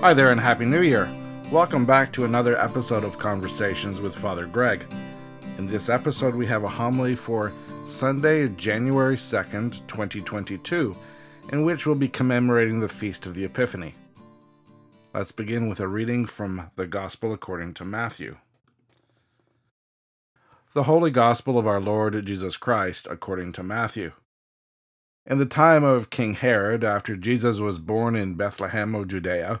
Hi there, and Happy New Year! Welcome back to another episode of Conversations with Father Greg. In this episode, we have a homily for Sunday, January 2nd, 2022, in which we'll be commemorating the Feast of the Epiphany. Let's begin with a reading from the Gospel according to Matthew. The Holy Gospel of our Lord Jesus Christ according to Matthew. In the time of King Herod, after Jesus was born in Bethlehem of Judea,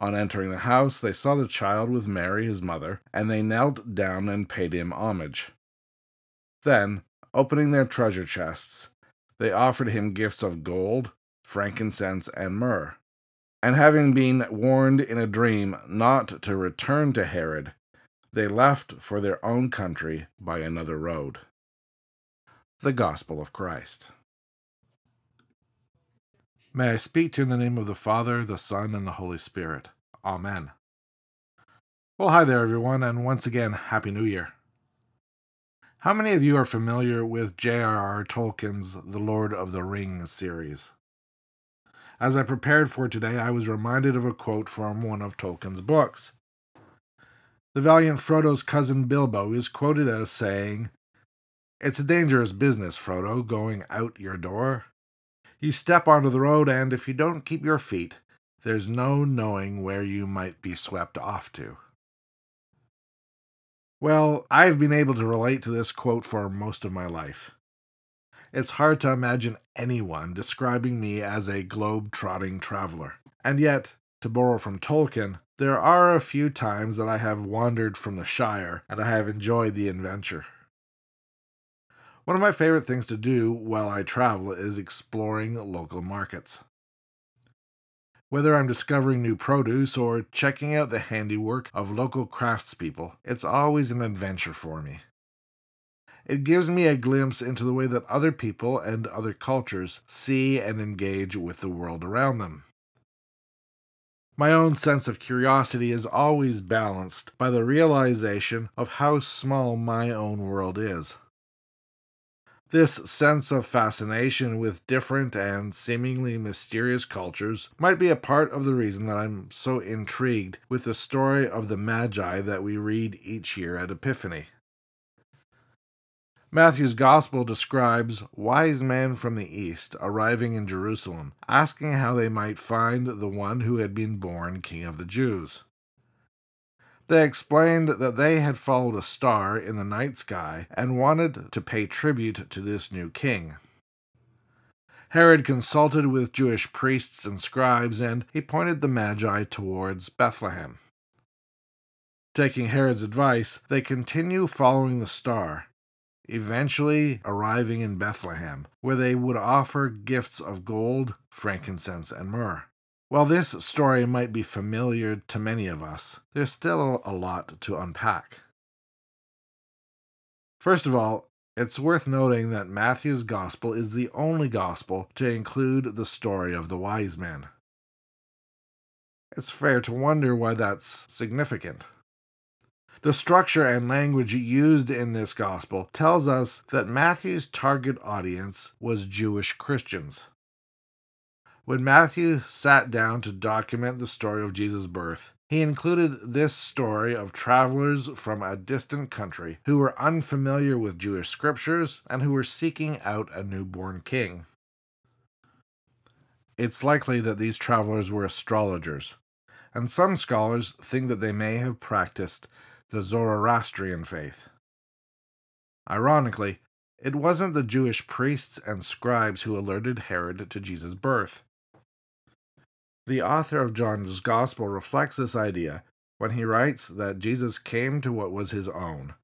On entering the house, they saw the child with Mary, his mother, and they knelt down and paid him homage. Then, opening their treasure chests, they offered him gifts of gold, frankincense, and myrrh. And having been warned in a dream not to return to Herod, they left for their own country by another road. The Gospel of Christ. May I speak to you in the name of the Father, the Son, and the Holy Spirit. Amen. Well, hi there, everyone, and once again, Happy New Year. How many of you are familiar with J.R.R. Tolkien's The Lord of the Rings series? As I prepared for today, I was reminded of a quote from one of Tolkien's books. The valiant Frodo's cousin Bilbo is quoted as saying, It's a dangerous business, Frodo, going out your door. You step onto the road, and if you don't keep your feet, there's no knowing where you might be swept off to. Well, I've been able to relate to this quote for most of my life. It's hard to imagine anyone describing me as a globe trotting traveler. And yet, to borrow from Tolkien, there are a few times that I have wandered from the Shire and I have enjoyed the adventure. One of my favorite things to do while I travel is exploring local markets. Whether I'm discovering new produce or checking out the handiwork of local craftspeople, it's always an adventure for me. It gives me a glimpse into the way that other people and other cultures see and engage with the world around them. My own sense of curiosity is always balanced by the realization of how small my own world is. This sense of fascination with different and seemingly mysterious cultures might be a part of the reason that I'm so intrigued with the story of the Magi that we read each year at Epiphany. Matthew's Gospel describes wise men from the east arriving in Jerusalem, asking how they might find the one who had been born King of the Jews. They explained that they had followed a star in the night sky and wanted to pay tribute to this new king. Herod consulted with Jewish priests and scribes, and he pointed the Magi towards Bethlehem. Taking Herod's advice, they continue following the star, eventually arriving in Bethlehem, where they would offer gifts of gold, frankincense, and myrrh. While this story might be familiar to many of us, there's still a lot to unpack. First of all, it's worth noting that Matthew's Gospel is the only Gospel to include the story of the wise men. It's fair to wonder why that's significant. The structure and language used in this gospel tells us that Matthew's target audience was Jewish Christians. When Matthew sat down to document the story of Jesus' birth, he included this story of travelers from a distant country who were unfamiliar with Jewish scriptures and who were seeking out a newborn king. It's likely that these travelers were astrologers, and some scholars think that they may have practiced the Zoroastrian faith. Ironically, it wasn't the Jewish priests and scribes who alerted Herod to Jesus' birth. The author of John's Gospel reflects this idea when he writes that Jesus came to what was his own,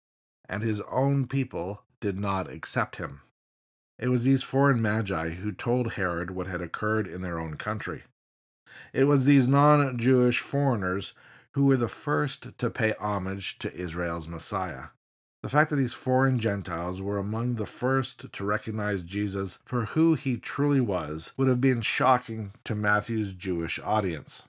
and his own people did not accept him. It was these foreign magi who told Herod what had occurred in their own country. It was these non Jewish foreigners who were the first to pay homage to Israel's Messiah. The fact that these foreign Gentiles were among the first to recognize Jesus for who he truly was would have been shocking to Matthew's Jewish audience.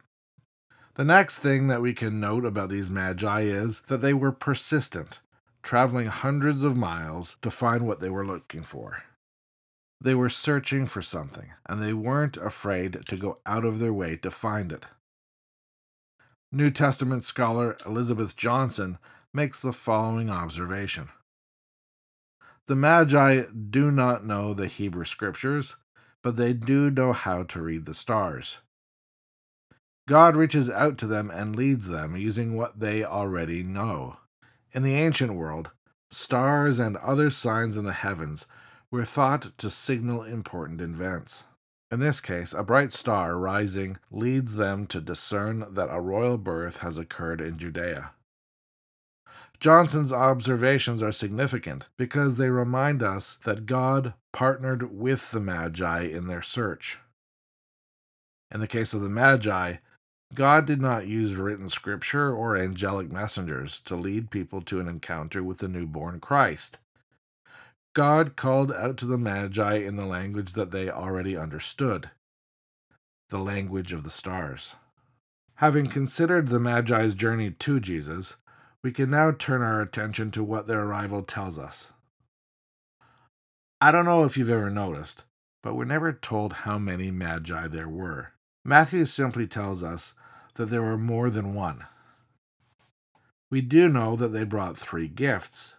The next thing that we can note about these magi is that they were persistent, traveling hundreds of miles to find what they were looking for. They were searching for something, and they weren't afraid to go out of their way to find it. New Testament scholar Elizabeth Johnson makes the following observation The Magi do not know the Hebrew scriptures, but they do know how to read the stars. God reaches out to them and leads them using what they already know. In the ancient world, stars and other signs in the heavens were thought to signal important events. In this case, a bright star rising leads them to discern that a royal birth has occurred in Judea. Johnson's observations are significant because they remind us that God partnered with the Magi in their search. In the case of the Magi, God did not use written scripture or angelic messengers to lead people to an encounter with the newborn Christ. God called out to the Magi in the language that they already understood the language of the stars. Having considered the Magi's journey to Jesus, we can now turn our attention to what their arrival tells us. I don't know if you've ever noticed, but we're never told how many Magi there were. Matthew simply tells us that there were more than one. We do know that they brought three gifts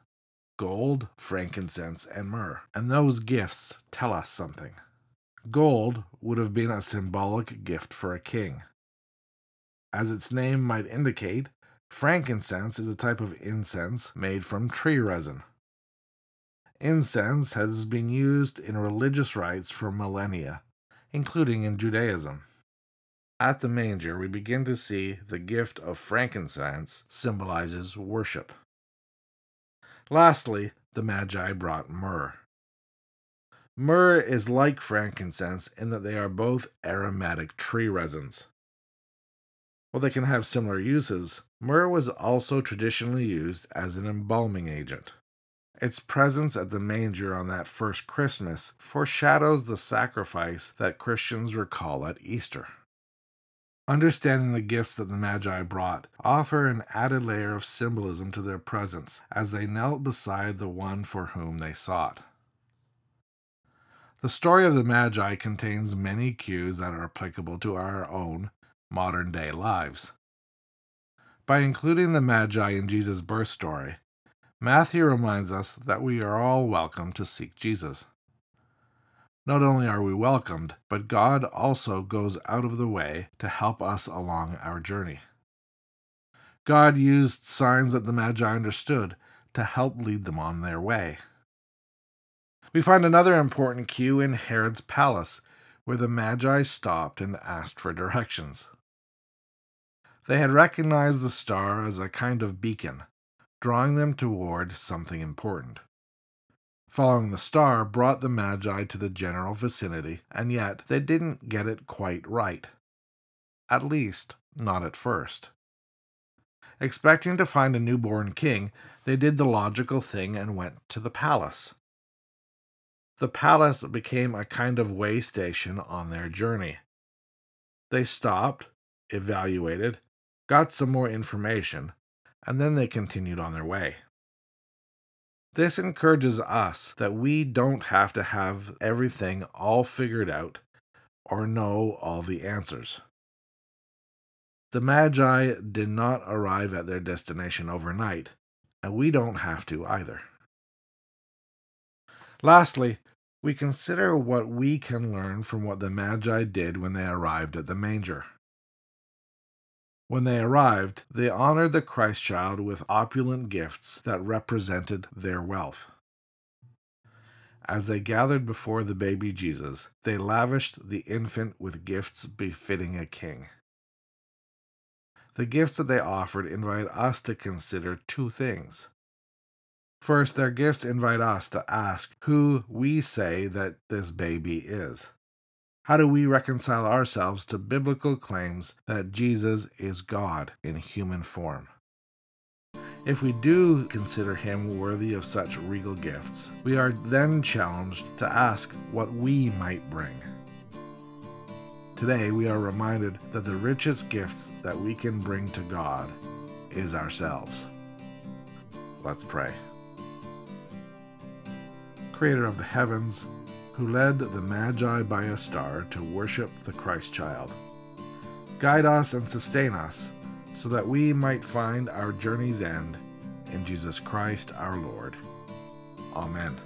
gold, frankincense, and myrrh. And those gifts tell us something. Gold would have been a symbolic gift for a king. As its name might indicate, frankincense is a type of incense made from tree resin. Incense has been used in religious rites for millennia, including in Judaism. At the manger, we begin to see the gift of frankincense symbolizes worship. Lastly, the Magi brought myrrh. Myrrh is like frankincense in that they are both aromatic tree resins. While they can have similar uses, myrrh was also traditionally used as an embalming agent. Its presence at the manger on that first Christmas foreshadows the sacrifice that Christians recall at Easter. Understanding the gifts that the Magi brought offer an added layer of symbolism to their presence as they knelt beside the one for whom they sought. The story of the Magi contains many cues that are applicable to our own modern day lives. By including the Magi in Jesus' birth story, Matthew reminds us that we are all welcome to seek Jesus. Not only are we welcomed, but God also goes out of the way to help us along our journey. God used signs that the Magi understood to help lead them on their way. We find another important cue in Herod's palace, where the Magi stopped and asked for directions. They had recognized the star as a kind of beacon, drawing them toward something important. Following the star brought the Magi to the general vicinity, and yet they didn't get it quite right. At least, not at first. Expecting to find a newborn king, they did the logical thing and went to the palace. The palace became a kind of way station on their journey. They stopped, evaluated, got some more information, and then they continued on their way. This encourages us that we don't have to have everything all figured out or know all the answers. The Magi did not arrive at their destination overnight, and we don't have to either. Lastly, we consider what we can learn from what the Magi did when they arrived at the manger. When they arrived, they honored the Christ child with opulent gifts that represented their wealth. As they gathered before the baby Jesus, they lavished the infant with gifts befitting a king. The gifts that they offered invite us to consider two things. First, their gifts invite us to ask who we say that this baby is. How do we reconcile ourselves to biblical claims that Jesus is God in human form? If we do consider him worthy of such regal gifts, we are then challenged to ask what we might bring. Today, we are reminded that the richest gifts that we can bring to God is ourselves. Let's pray. Creator of the heavens, who led the Magi by a star to worship the Christ child. Guide us and sustain us so that we might find our journey's end in Jesus Christ our Lord. Amen.